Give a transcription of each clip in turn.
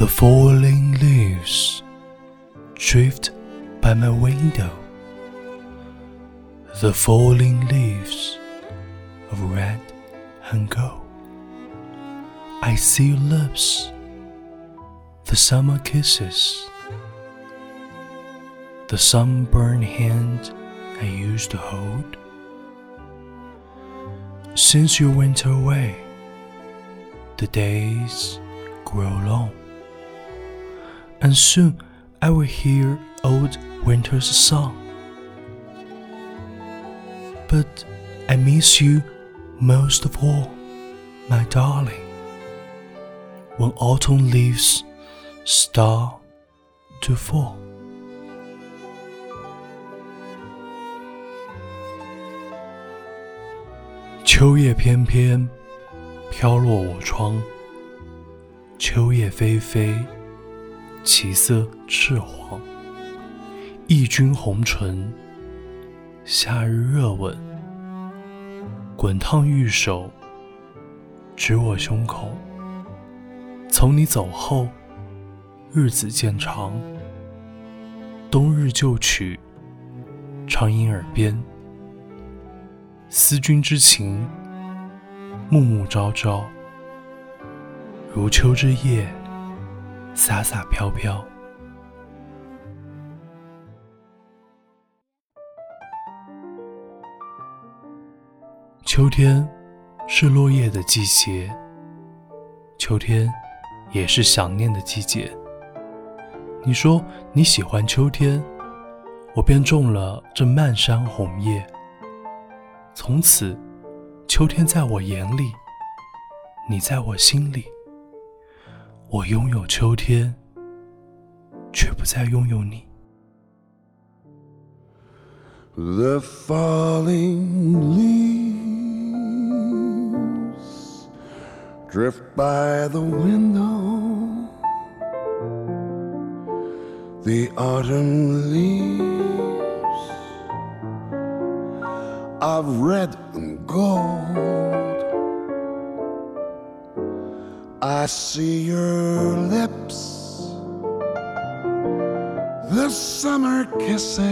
The falling leaves drift by my window. The falling leaves of red and gold. I see your lips, the summer kisses, the sunburned hand I used to hold. Since you went away, the days grow long, and soon I will hear old winter's song. But I miss you most of all, my darling, when autumn leaves start to fall. 秋叶翩翩，飘落我窗。秋叶霏霏， 其色赤黄。忆君红唇，夏日热吻，滚烫玉手，指我胸口。从你走后，日子渐长。冬日旧曲，常萦耳边。思君之情，暮暮朝朝，如秋之夜，洒洒飘飘。秋天是落叶的季节，秋天也是想念的季节。你说你喜欢秋天，我便种了这漫山红叶。从此，秋天在我眼里，你在我心里。我拥有秋天，却不再拥有你。The falling leaves drift by the window. The autumn leaves of red and gold. I see your lips, the summer kisses,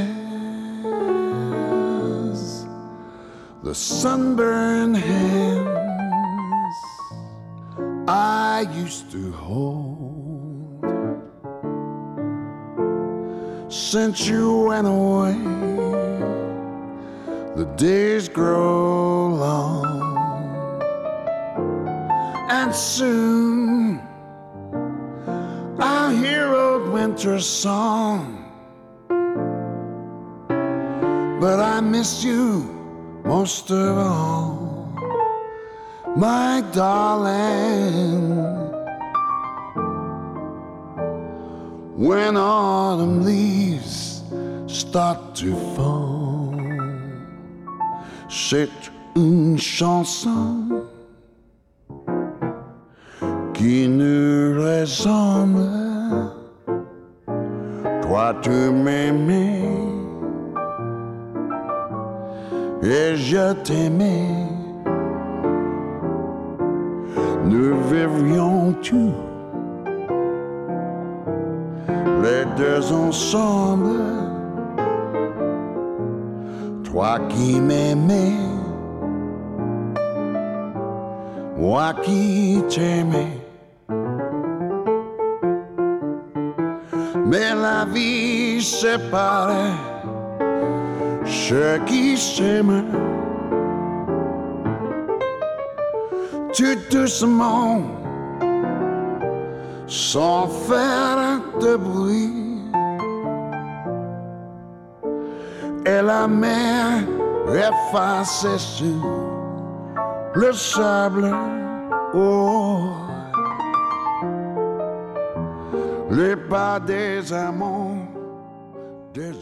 the sunburned hands I used to hold. Since you went away the days grow long, and soon I'll hear old winter's song. But I miss you most of all, my darling. When autumn leaves start to fall c'est une chanson qui nous ressemble. Toi, tu m'aimais et je t'aimais. Nous vivrions tous les deux ensemble toi qui m'aimais, moi qui t'aimais. Mais la vie sépare ceux qui s'aiment. Tout doucement, sans faire de bruit. et la mer effacée sur le sable. Oh, les pas des amants, des